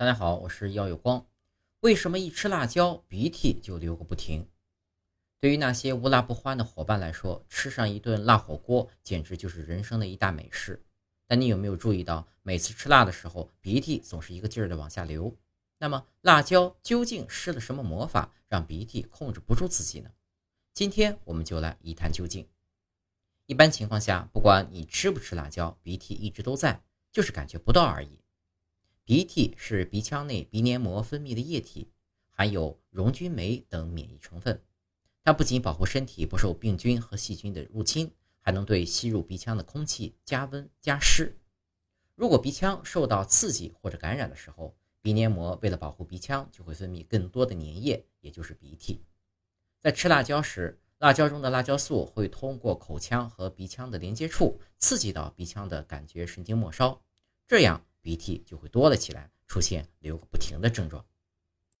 大家好，我是耀有光。为什么一吃辣椒鼻涕就流个不停？对于那些无辣不欢的伙伴来说，吃上一顿辣火锅简直就是人生的一大美事。但你有没有注意到，每次吃辣的时候，鼻涕总是一个劲儿的往下流？那么，辣椒究竟施了什么魔法，让鼻涕控制不住自己呢？今天我们就来一探究竟。一般情况下，不管你吃不吃辣椒，鼻涕一直都在，就是感觉不到而已。鼻涕是鼻腔内鼻黏膜分泌的液体，含有溶菌酶等免疫成分。它不仅保护身体不受病菌和细菌的入侵，还能对吸入鼻腔的空气加温加湿。如果鼻腔受到刺激或者感染的时候，鼻黏膜为了保护鼻腔，就会分泌更多的粘液，也就是鼻涕。在吃辣椒时，辣椒中的辣椒素会通过口腔和鼻腔的连接处，刺激到鼻腔的感觉神经末梢，这样。鼻涕就会多了起来，出现流个不停的症状。